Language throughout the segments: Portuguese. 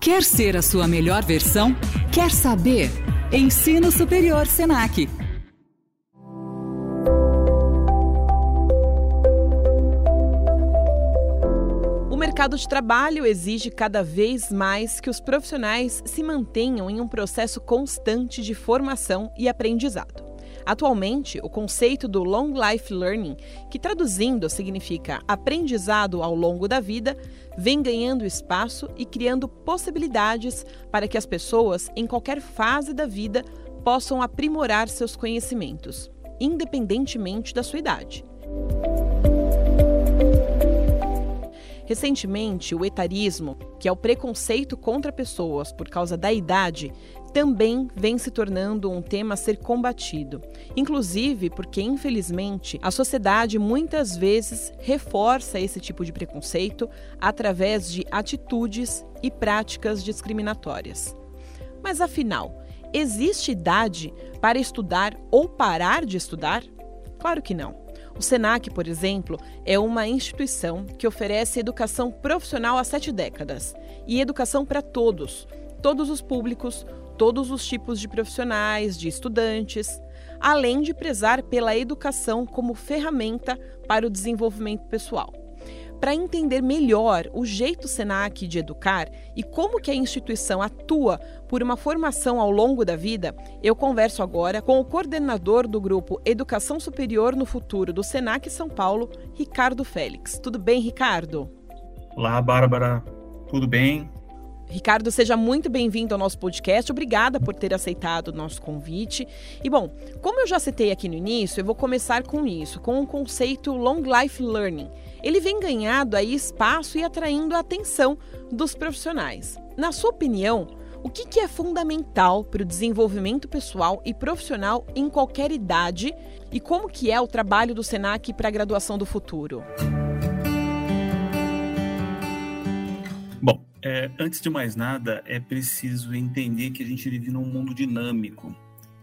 Quer ser a sua melhor versão? Quer saber? Ensino Superior Senac. O mercado de trabalho exige cada vez mais que os profissionais se mantenham em um processo constante de formação e aprendizado. Atualmente, o conceito do Long Life Learning, que traduzindo significa aprendizado ao longo da vida, vem ganhando espaço e criando possibilidades para que as pessoas, em qualquer fase da vida, possam aprimorar seus conhecimentos, independentemente da sua idade. Recentemente, o etarismo, que é o preconceito contra pessoas por causa da idade, também vem se tornando um tema a ser combatido. Inclusive porque, infelizmente, a sociedade muitas vezes reforça esse tipo de preconceito através de atitudes e práticas discriminatórias. Mas afinal, existe idade para estudar ou parar de estudar? Claro que não. O SENAC, por exemplo, é uma instituição que oferece educação profissional há sete décadas e educação para todos, todos os públicos, todos os tipos de profissionais, de estudantes, além de prezar pela educação como ferramenta para o desenvolvimento pessoal. Para entender melhor o jeito Senac de educar e como que a instituição atua por uma formação ao longo da vida, eu converso agora com o coordenador do grupo Educação Superior no Futuro do Senac São Paulo, Ricardo Félix. Tudo bem, Ricardo? Olá, Bárbara. Tudo bem? Ricardo, seja muito bem-vindo ao nosso podcast. Obrigada por ter aceitado o nosso convite. E bom, como eu já citei aqui no início, eu vou começar com isso, com o conceito Long Life Learning. Ele vem ganhando aí espaço e atraindo a atenção dos profissionais. Na sua opinião, o que, é fundamental para o desenvolvimento pessoal e profissional em qualquer idade e como que é o trabalho do Senac para a graduação do futuro? Bom, é, antes de mais nada, é preciso entender que a gente vive num mundo dinâmico.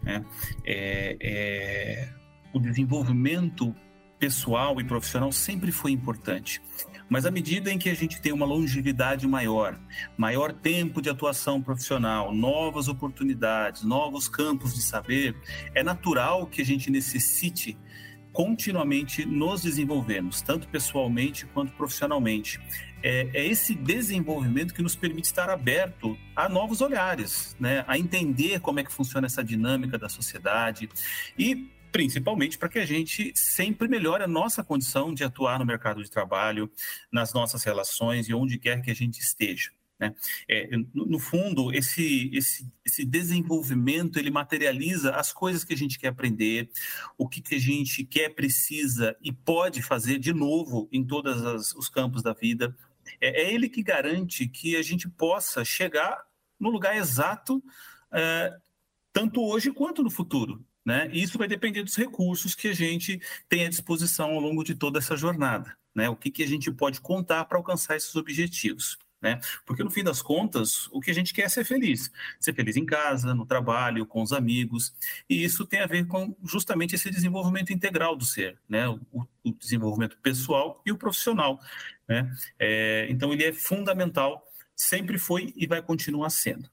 Né? É, é, o desenvolvimento pessoal e profissional sempre foi importante. Mas à medida em que a gente tem uma longevidade maior, maior tempo de atuação profissional, novas oportunidades, novos campos de saber, é natural que a gente necessite continuamente nos desenvolvermos, tanto pessoalmente quanto profissionalmente é, é, esse desenvolvimento que nos permite estar aberto a novos olhares, né? a entender como é que funciona essa dinâmica da sociedade e principalmente para que a gente sempre melhore a nossa condição de atuar no mercado de trabalho, nas nossas relações e onde quer que a gente esteja. Né? É, no, fundo, esse, esse, esse desenvolvimento ele materializa as coisas que a gente quer aprender, o que, que a gente quer, precisa e pode fazer de novo em todos os campos da vida. É, é, ele que garante que a gente possa chegar no lugar exato, é, tanto hoje quanto no futuro. Né? E isso vai depender dos recursos que a gente tem à disposição ao longo de toda essa jornada. Né? O que, que a gente pode contar para alcançar esses objetivos. Né? Porque no fim das contas, o que a gente quer é ser feliz, ser feliz em casa, no trabalho, com os amigos, e isso tem a ver com justamente esse desenvolvimento integral do ser, né? O, o desenvolvimento pessoal e o profissional, né? É, então ele é fundamental, sempre foi e vai continuar sendo.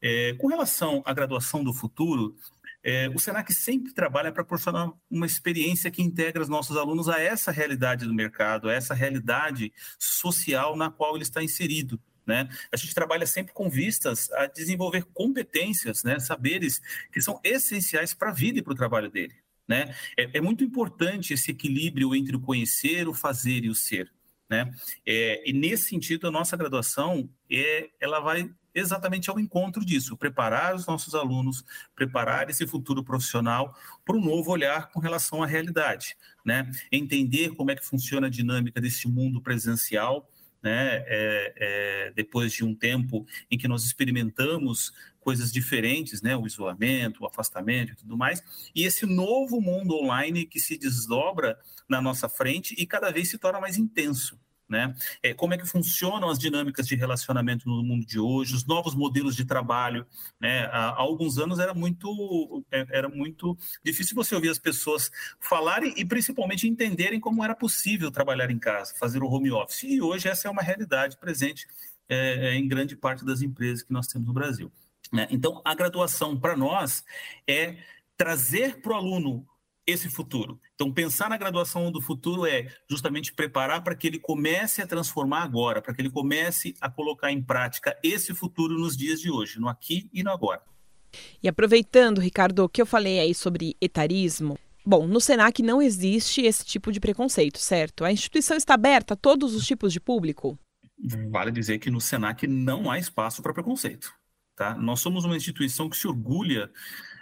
É, com relação à graduação do futuro, é, o Senac sempre trabalha para proporcionar uma experiência que integra os nossos alunos a essa realidade do mercado, a essa realidade social na qual ele está inserido. Né? A gente trabalha sempre com vistas a desenvolver competências, né? saberes que são essenciais para a vida e para o trabalho dele. Né? É, é, muito importante esse equilíbrio entre o conhecer, o fazer e o ser. Né? É, e nesse sentido, a nossa graduação é, ela vai exatamente ao encontro disso, preparar os nossos alunos, preparar esse futuro profissional para um novo olhar com relação à realidade, né? Entender como é que funciona a dinâmica desse mundo presencial, né? É, é, depois de um tempo em que nós experimentamos coisas diferentes, né? O isolamento, o afastamento e tudo mais, e esse novo mundo online que se desdobra na nossa frente e cada vez se torna mais intenso. Né? É, como é que funcionam as dinâmicas de relacionamento no mundo de hoje, os novos modelos de trabalho. Né? Há, há alguns anos era muito, é, era muito difícil você ouvir as pessoas falarem e principalmente entenderem como era possível trabalhar em casa, fazer o home office. E hoje essa é uma realidade presente é, é, em grande parte das empresas que nós temos no Brasil. Né? Então, a graduação para nós é trazer para o aluno esse futuro. Então, pensar na graduação do futuro é justamente preparar para que ele comece a transformar agora, para que ele comece a colocar em prática esse futuro nos dias de hoje, no aqui e no agora. E aproveitando, Ricardo, o que eu falei aí sobre etarismo, Bom, no SENAC não existe esse tipo de preconceito, certo? A instituição está aberta a todos os tipos de público? Vale dizer que no SENAC não há espaço para preconceito. Tá? Nós somos uma instituição que se orgulha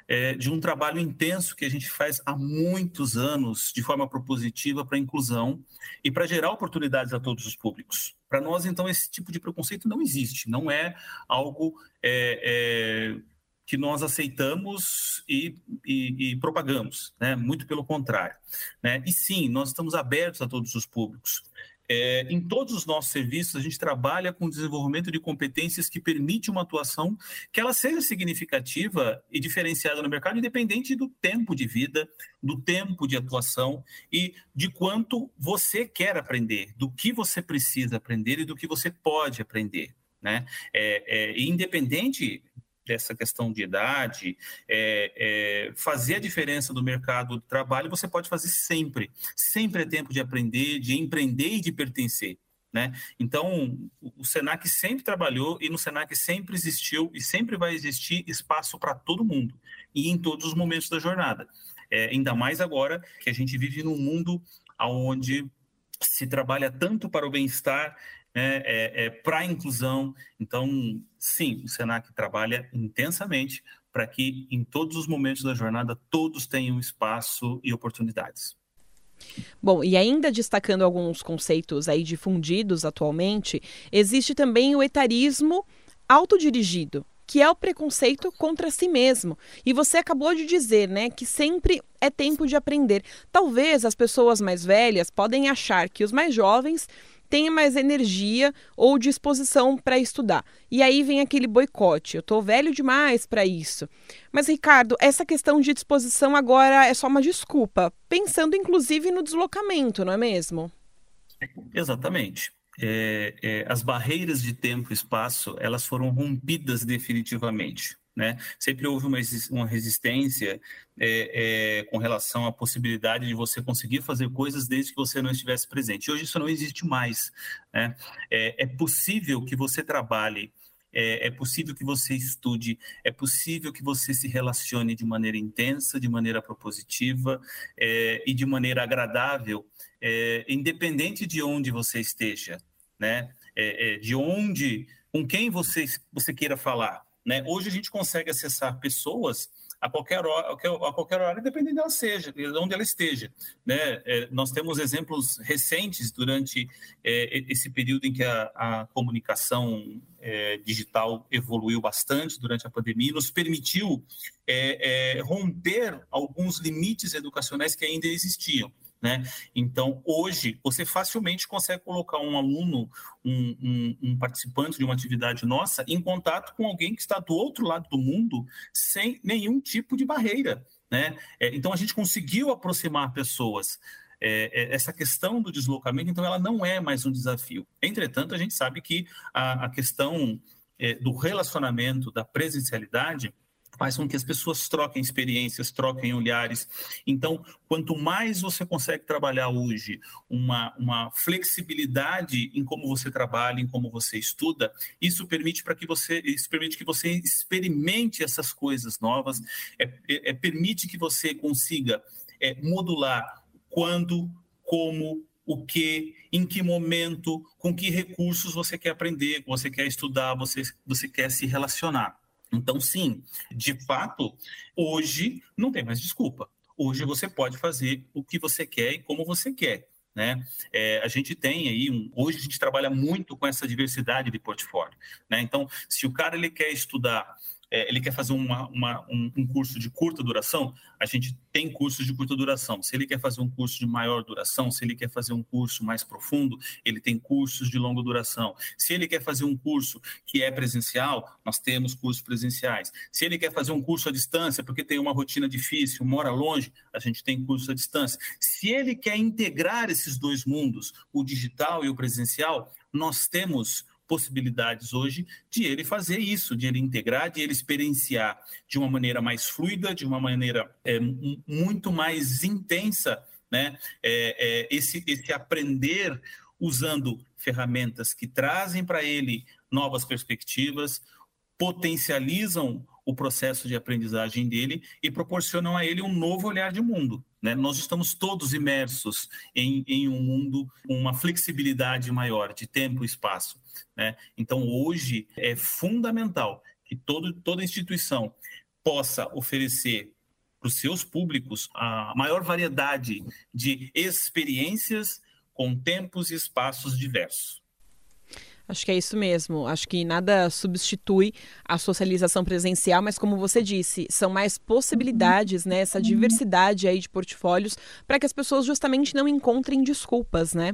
é, de um trabalho intenso que a gente faz há muitos anos de forma propositiva para a inclusão e para gerar oportunidades a todos os públicos. Para nós, então, esse tipo de preconceito não existe, não é algo é, é, que nós aceitamos e, e, e propagamos, né? muito pelo contrário. Né? E sim, nós estamos abertos a todos os públicos. É, em todos os nossos serviços, a gente trabalha com o desenvolvimento de competências que permite uma atuação que ela seja significativa e diferenciada no mercado, independente do tempo de vida, do tempo de atuação e de quanto você quer aprender, do que você precisa aprender e do que você pode aprender. Né? É, é, independente dessa questão de idade, é, é, fazer a diferença do mercado de trabalho, você pode fazer sempre. Sempre é tempo de aprender, de empreender e de pertencer. Né? Então, o Senac sempre trabalhou e no Senac sempre existiu e sempre vai existir espaço para todo mundo e em todos os momentos da jornada. É, ainda mais agora que a gente vive num mundo onde se trabalha tanto para o bem-estar né, é, é para a inclusão. Então, sim, o Senac trabalha intensamente para que em todos os momentos da jornada todos tenham espaço e oportunidades. Bom, e ainda destacando alguns conceitos aí difundidos atualmente, existe também o etarismo autodirigido, que é o preconceito contra si mesmo. E você acabou de dizer, né, que sempre é tempo de aprender. Talvez as pessoas mais velhas podem achar que os mais jovens tenha mais energia ou disposição para estudar. E aí vem aquele boicote. Eu estou velho demais para isso. Mas, Ricardo, essa questão de disposição agora é só uma desculpa, pensando inclusive no deslocamento, não é mesmo? Exatamente. É, é, as barreiras de tempo e espaço elas foram rompidas definitivamente. Né? Sempre houve uma, uma resistência é, é, com relação à possibilidade de você conseguir fazer coisas desde que você não estivesse presente. Hoje isso não existe mais. Né? É, é possível que você trabalhe é, é, possível que você estude, é possível que você se relacione de maneira intensa, de maneira propositiva é, e de maneira agradável, é, independente de onde você esteja, né? É, é, de onde, com quem você, você queira falar. Né? Hoje a gente consegue acessar pessoas a qualquer hora, a qualquer hora, dependendo de ela seja, de onde ela esteja. Né? É, nós temos exemplos recentes durante é, esse período em que a, a comunicação é, digital evoluiu bastante durante a pandemia, nos permitiu é, é, romper alguns limites educacionais que ainda existiam. Né? Então, hoje, você facilmente consegue colocar um aluno, um, um, um, participante de uma atividade nossa, em contato com alguém que está do outro lado do mundo sem nenhum tipo de barreira. Né? É, então, a gente conseguiu aproximar pessoas. É, é, essa questão do deslocamento, então, ela não é mais um desafio. Entretanto, a gente sabe que a, a questão é, do relacionamento, da presencialidade, faz com que as pessoas troquem experiências, troquem olhares. Então, quanto mais você consegue trabalhar hoje uma, uma flexibilidade em como você trabalha, em como você estuda, isso permite para que você isso permite que você experimente essas coisas novas, é, é, permite que você consiga é, modular quando, como, o que, em que momento, com que recursos você quer aprender, você quer estudar, você, você quer se relacionar. Então, sim, de fato, hoje não tem mais desculpa. Hoje você pode fazer o que você quer e como você quer. Né? É, a gente tem aí um, hoje a gente trabalha muito com essa diversidade de portfólio, né? Então, se o cara ele quer estudar é, ele quer fazer uma, uma, um, um, curso de curta duração, a gente tem cursos de curta duração. Se ele quer fazer um curso de maior duração, se ele quer fazer um curso mais profundo, ele tem cursos de longa duração. Se ele quer fazer um curso que é presencial, nós temos cursos presenciais. Se ele quer fazer um curso à distância, porque tem uma rotina difícil, mora longe, a gente tem curso à distância. Se ele quer integrar esses dois mundos, o digital e o presencial, nós temos possibilidades hoje de ele fazer isso, de ele integrar, de ele experienciar de uma maneira mais fluida, de uma maneira é, muito mais intensa, né? É, é, esse, esse aprender usando ferramentas que trazem para ele novas perspectivas, potencializam o processo de aprendizagem dele e proporcionam a ele um novo olhar de mundo. Né? Nós estamos todos imersos em, em um mundo com uma flexibilidade maior de tempo e espaço. Né? Então, hoje é fundamental que todo, toda instituição possa oferecer para os seus públicos a maior variedade de experiências com tempos e espaços diversos. Acho que é isso mesmo. Acho que nada substitui a socialização presencial, mas como você disse, são mais possibilidades, né? Essa diversidade aí de portfólios para que as pessoas justamente não encontrem desculpas, né?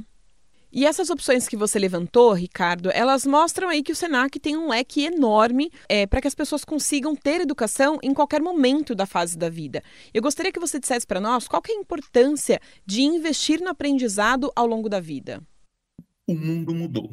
E essas opções que você levantou, Ricardo, elas mostram aí que o Senac tem um leque enorme é, para que as pessoas consigam ter educação em qualquer momento da fase da vida. Eu gostaria que você dissesse para nós qual é a importância de investir no aprendizado ao longo da vida. O mundo mudou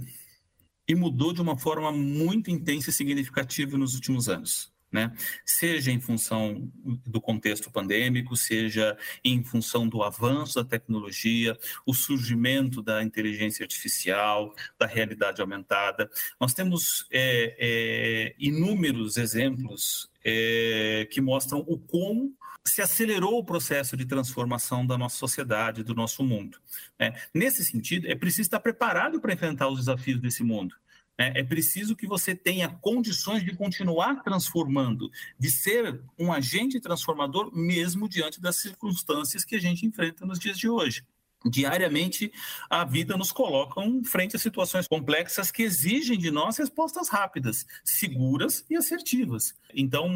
e mudou de uma forma muito intensa e significativa nos últimos anos. Né? Seja em função do contexto pandêmico, seja em função do avanço da tecnologia, o surgimento da inteligência artificial, da realidade aumentada. Nós temos é, é, inúmeros exemplos é, que mostram o como se acelerou o processo de transformação da nossa sociedade, do nosso mundo. Né? Nesse sentido, é preciso estar preparado para enfrentar os desafios desse mundo. Né? É preciso que você tenha condições de continuar transformando, de ser um agente transformador, mesmo diante das circunstâncias que a gente enfrenta nos dias de hoje. Diariamente, a vida nos coloca frente a situações complexas que exigem de nós respostas rápidas, seguras e assertivas. Então,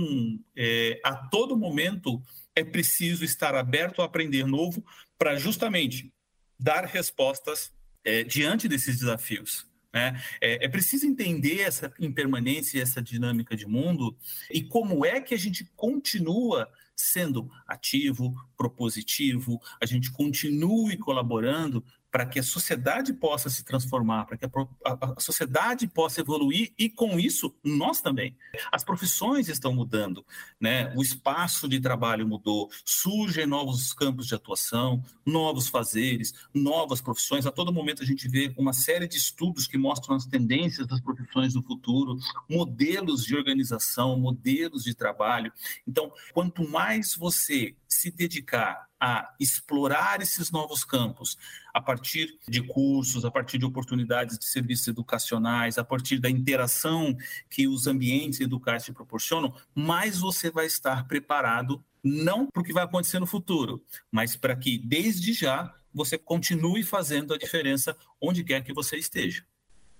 é, a todo momento, é preciso estar aberto a aprender novo para justamente dar respostas é, diante desses desafios. Né? É, é, preciso entender essa impermanência, essa dinâmica de mundo e como é que a gente continua sendo ativo, propositivo, a gente continue colaborando para que a sociedade possa se transformar, para que a, a, a, sociedade possa evoluir e, com isso, nós também. As profissões estão mudando, né? o espaço de trabalho mudou, surgem novos campos de atuação, novos fazeres, novas profissões. A todo momento a gente vê uma série de estudos que mostram as tendências das profissões do futuro, modelos de organização, modelos de trabalho. Então, quanto mais você se dedicar a explorar esses novos campos a partir de cursos, a partir de oportunidades de serviços educacionais, a partir da interação que os ambientes educais te proporcionam, mais você vai estar preparado não para o que vai acontecer no futuro, mas para que desde já você continue fazendo a diferença onde quer que você esteja.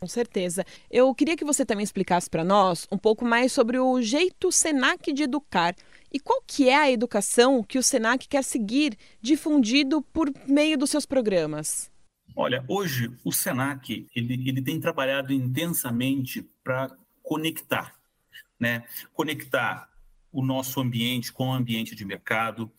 Com certeza. Eu queria que você também explicasse para nós um pouco mais sobre o jeito Senac de educar e qual que é a educação que o Senac quer seguir difundido por meio dos seus programas? Olha, hoje o Senac ele, ele tem trabalhado intensamente para conectar, né? Conectar o nosso ambiente com o ambiente de mercado,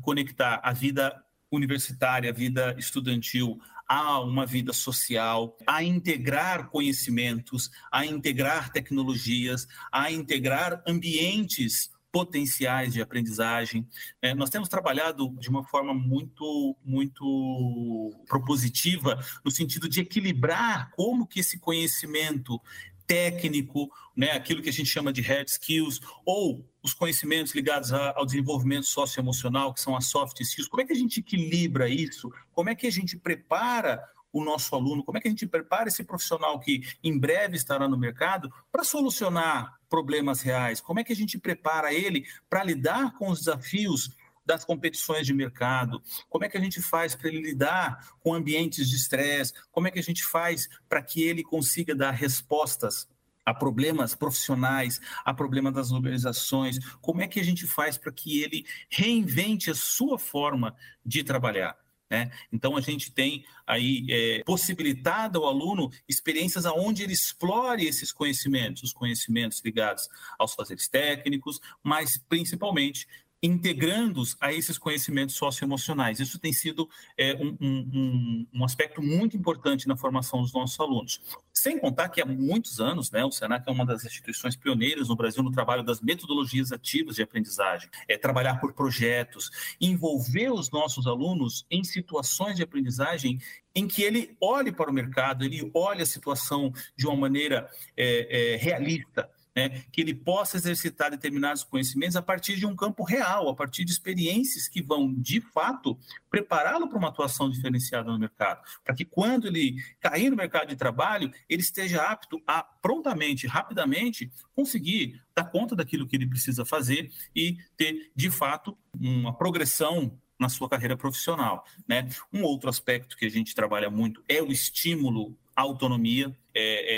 conectar a vida universitária, a vida estudantil a uma vida social, a integrar conhecimentos, a integrar tecnologias, a integrar ambientes potenciais de aprendizagem. É, nós temos trabalhado de uma forma muito, muito propositiva no sentido de equilibrar como que esse conhecimento técnico, né, aquilo que a gente chama de hard skills, ou os conhecimentos ligados ao desenvolvimento socioemocional, que são as soft skills. Como é que a gente equilibra isso? Como é que a gente prepara o nosso aluno, como é que a gente prepara esse profissional que em breve estará no mercado para solucionar problemas reais? Como é que a gente prepara ele para lidar com os desafios das competições de mercado? Como é que a gente faz para ele lidar com ambientes de estresse? Como é que a gente faz para que ele consiga dar respostas a problemas profissionais, a problemas das organizações? Como é que a gente faz para que ele reinvente a sua forma de trabalhar? Né? Então, a gente tem aí é, possibilitado ao aluno experiências onde ele explore esses conhecimentos, os conhecimentos ligados aos fazeres técnicos, mas principalmente integrando-os a esses conhecimentos socioemocionais. Isso tem sido é, um, um, um, aspecto muito importante na formação dos nossos alunos. Sem contar que há muitos anos, né, o SENAC é uma das instituições pioneiras no Brasil no trabalho das metodologias ativas de aprendizagem, é trabalhar por projetos, envolver os nossos alunos em situações de aprendizagem em que ele olhe para o mercado, ele olhe a situação de uma maneira é, é, realista, né, que ele possa exercitar determinados conhecimentos a partir de um campo real, a partir de experiências que vão, de fato, prepará-lo para uma atuação diferenciada no mercado, para que quando ele cair no mercado de trabalho, ele esteja apto a prontamente, rapidamente, conseguir dar conta daquilo que ele precisa fazer e ter, de fato, uma progressão na sua carreira profissional. Né? Um outro aspecto que a gente trabalha muito é o estímulo à autonomia,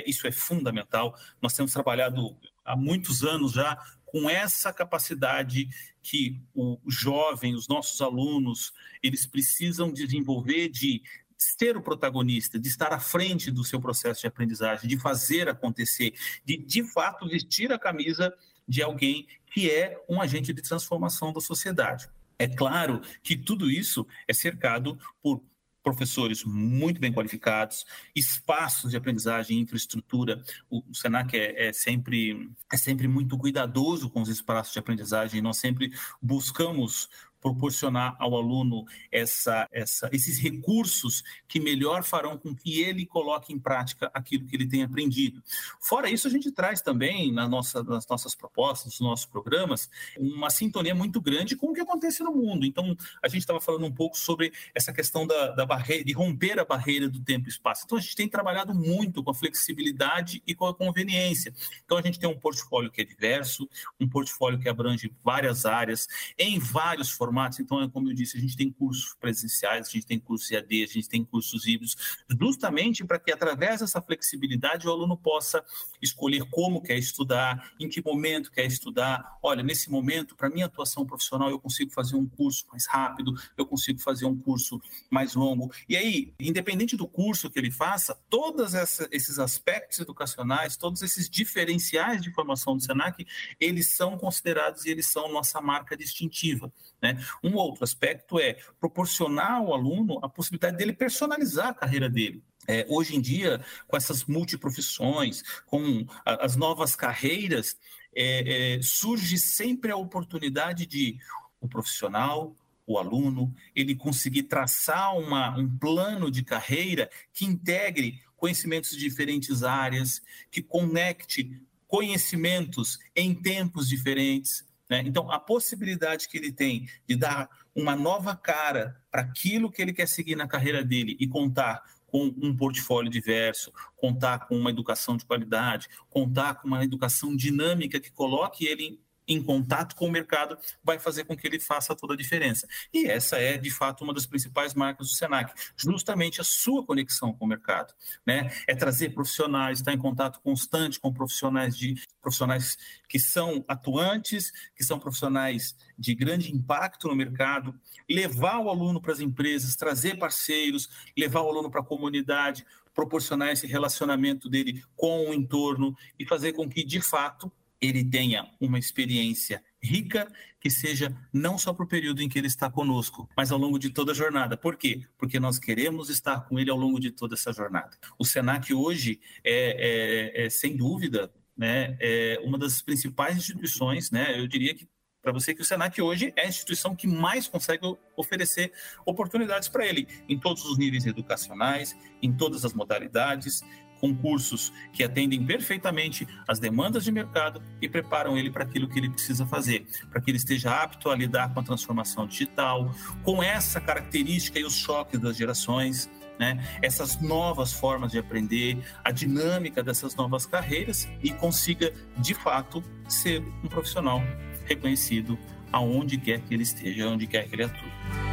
isso é fundamental. Nós temos trabalhado há muitos anos já com essa capacidade que o jovem, os nossos alunos, eles precisam desenvolver de ser o protagonista, de estar à frente do seu processo de aprendizagem, de fazer acontecer, de de fato vestir a camisa de alguém que é um agente de transformação da sociedade. É claro que tudo isso é cercado por professores muito bem qualificados, espaços de aprendizagem, infraestrutura. O, Senac é, é, sempre, é sempre muito cuidadoso com os espaços de aprendizagem. Nós sempre buscamos proporcionar ao aluno essa, essa, esses recursos que melhor farão com que ele coloque em prática aquilo que ele tem aprendido. Fora isso, a gente traz também na nossa, nas nossas propostas, nos nossos programas, uma sintonia muito grande com o que acontece no mundo. Então, a gente estava falando um pouco sobre essa questão da, da barreira, de romper a barreira do tempo e espaço. Então, a gente tem trabalhado muito com a flexibilidade e com a conveniência. Então, a gente tem um portfólio que é diverso, um portfólio que abrange várias áreas, em vários formatos formatos. Então, é como eu disse, a gente tem cursos presenciais, a gente tem cursos EAD, a gente tem cursos híbridos, justamente para que, através dessa flexibilidade, o aluno possa escolher como quer estudar, em que momento quer estudar. Olha, nesse momento, para minha atuação profissional, eu consigo fazer um curso mais rápido, eu consigo fazer um curso mais longo. E aí, independente do curso que ele faça, todos esses aspectos educacionais, todos esses diferenciais de formação do SENAC, eles são considerados e eles são nossa marca distintiva. Né? Um outro aspecto é proporcionar ao aluno a possibilidade dele personalizar a carreira dele. É, hoje em dia, com essas multiprofissões, com a, as novas carreiras, é, é, surge sempre a oportunidade de o profissional, o aluno, ele conseguir traçar uma, um plano de carreira que integre conhecimentos de diferentes áreas, que conecte conhecimentos em tempos diferentes, né? Então, a possibilidade que ele tem de dar uma nova cara para aquilo que ele quer seguir na carreira dele e contar com um portfólio diverso, contar com uma educação de qualidade, contar com uma educação dinâmica que coloque ele em contato com o mercado vai fazer com que ele faça toda a diferença. E essa é, de fato, uma das principais marcas do Senac, justamente a sua conexão com o mercado. Né? É trazer profissionais, estar em contato constante com profissionais de profissionais que são atuantes, que são profissionais de grande impacto no mercado, levar o aluno para as empresas, trazer parceiros, levar o aluno para a comunidade, proporcionar esse relacionamento dele com o entorno e fazer com que, de fato, ele tenha uma experiência rica que seja não só para o período em que ele está conosco, mas ao longo de toda a jornada. Por quê? Porque nós queremos estar com ele ao longo de toda essa jornada. O Senac hoje é, é, é sem dúvida, né, é uma das principais instituições, né, eu diria que para você que o Senac hoje é a instituição que mais consegue oferecer oportunidades para ele, em todos os níveis educacionais, em todas as modalidades, concursos que atendem perfeitamente às demandas de mercado e preparam ele para aquilo que ele precisa fazer, para que ele esteja apto a lidar com a transformação digital, com essa característica e os choques das gerações, né? essas novas formas de aprender, a dinâmica dessas novas carreiras e consiga, de fato, ser um profissional reconhecido aonde quer que ele esteja, onde quer que ele atue.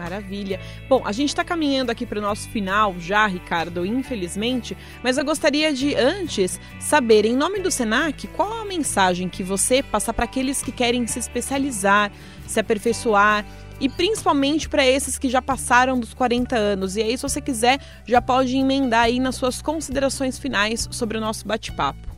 Maravilha. Bom, a gente está caminhando aqui para o nosso final já, Ricardo, infelizmente, mas eu gostaria de, antes, saber, em nome do SENAC, qual a mensagem que você passa para aqueles que querem se especializar, se aperfeiçoar e principalmente para esses que já passaram dos 40 anos. E aí, se você quiser, já pode emendar aí nas suas considerações finais sobre o nosso bate-papo.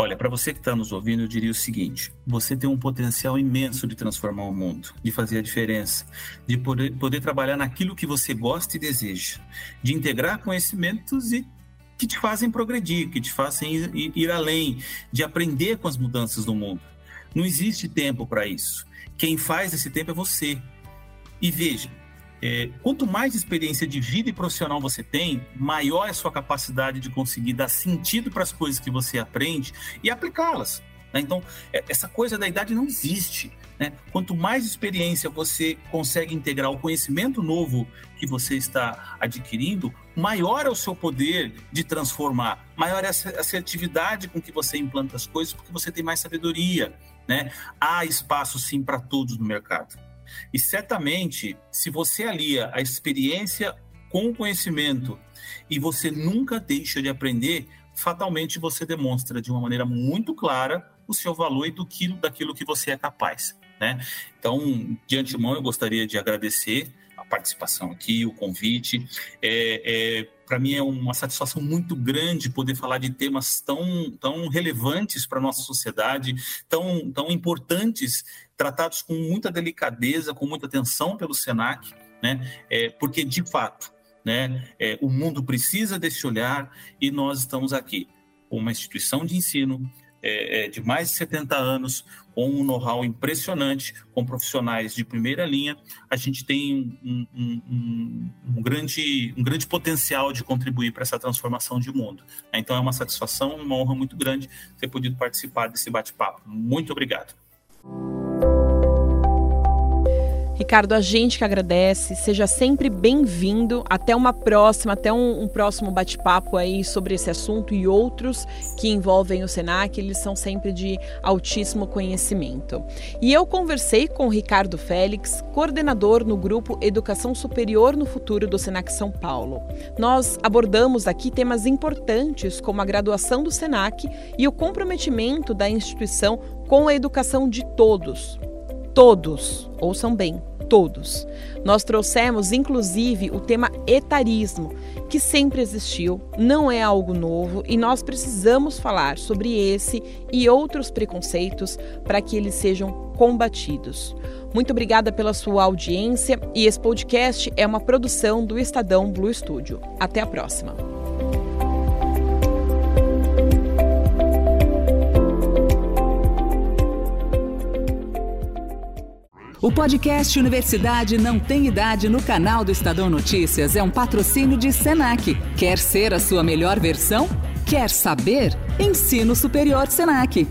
Olha, para você que está nos ouvindo, eu diria o seguinte: você tem um potencial imenso de transformar o mundo, de fazer a diferença, de poder, poder trabalhar naquilo que você gosta e deseja, de integrar conhecimentos e que te fazem progredir, que te fazem ir, ir além, de aprender com as mudanças do mundo. Não existe tempo para isso. Quem faz esse tempo é você. E veja, é, quanto mais experiência de vida e profissional você tem, maior é a sua capacidade de conseguir dar sentido para as coisas que você aprende e aplicá-las. Né? Então, é, essa coisa da idade não existe. Né? Quanto mais experiência você consegue integrar o conhecimento novo que você está adquirindo, maior é o seu poder de transformar, maior é a assertividade com que você implanta as coisas, porque você tem mais sabedoria. Né? Há espaço sim para todos no mercado. E certamente, se você alia a experiência com o conhecimento e você nunca deixa de aprender, fatalmente você demonstra de uma maneira muito clara o seu valor e do quilo, daquilo que você é capaz. Né? Então, de antemão, eu gostaria de agradecer a participação aqui, o convite. É, é, Para mim é uma satisfação muito grande poder falar de temas tão, tão relevantes para a nossa sociedade, tão, tão importantes tratados com muita delicadeza, com muita atenção pelo SENAC, né? É, porque, de fato, né, é, o mundo precisa desse olhar e nós estamos aqui, uma instituição de ensino é, é de mais de 70 anos, com um know-how impressionante, com profissionais de primeira linha, a gente tem um, um, um, um grande, um grande potencial de contribuir para essa transformação de mundo. Então é uma satisfação, uma honra muito grande ter podido participar desse bate-papo. Muito obrigado. Ricardo, a gente que agradece, seja sempre bem-vindo. Até uma próxima, até um, um próximo bate-papo aí sobre esse assunto e outros que envolvem o Senac, eles são sempre de altíssimo conhecimento. E eu conversei com o Ricardo Félix, coordenador no grupo Educação Superior no Futuro do Senac São Paulo. Nós abordamos aqui temas importantes como a graduação do Senac e o comprometimento da instituição com a educação de todos. Todos, ouçam bem, todos. Nós trouxemos, inclusive, o tema etarismo, que sempre existiu, não é algo novo e nós precisamos falar sobre esse e outros preconceitos para que eles sejam combatidos. Muito obrigada pela sua audiência e esse podcast é uma produção do Estadão Blue Studio. Até a próxima. O podcast Universidade Não Tem Idade no canal do Estadão Notícias é um patrocínio de Senac. Quer ser a sua melhor versão? Quer saber? Ensino Superior Senac.